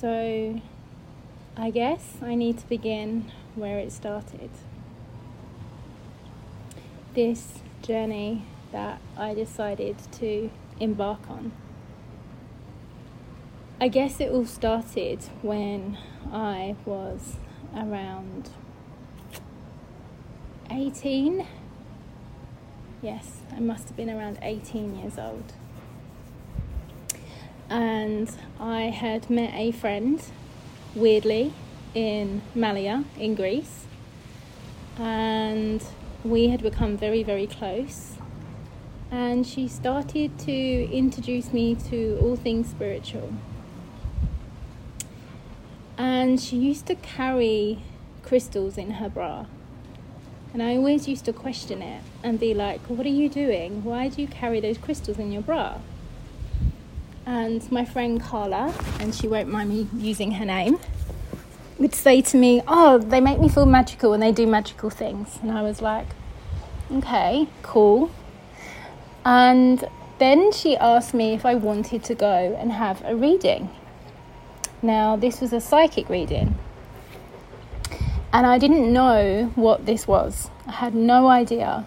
So, I guess I need to begin where it started. This journey that I decided to embark on. I guess it all started when I was around 18. Yes, I must have been around 18 years old. And I had met a friend, weirdly, in Malia in Greece. And we had become very, very close. And she started to introduce me to all things spiritual. And she used to carry crystals in her bra. And I always used to question it and be like, What are you doing? Why do you carry those crystals in your bra? And my friend Carla, and she won't mind me using her name, would say to me, Oh, they make me feel magical and they do magical things. And I was like, Okay, cool. And then she asked me if I wanted to go and have a reading. Now, this was a psychic reading, and I didn't know what this was. I had no idea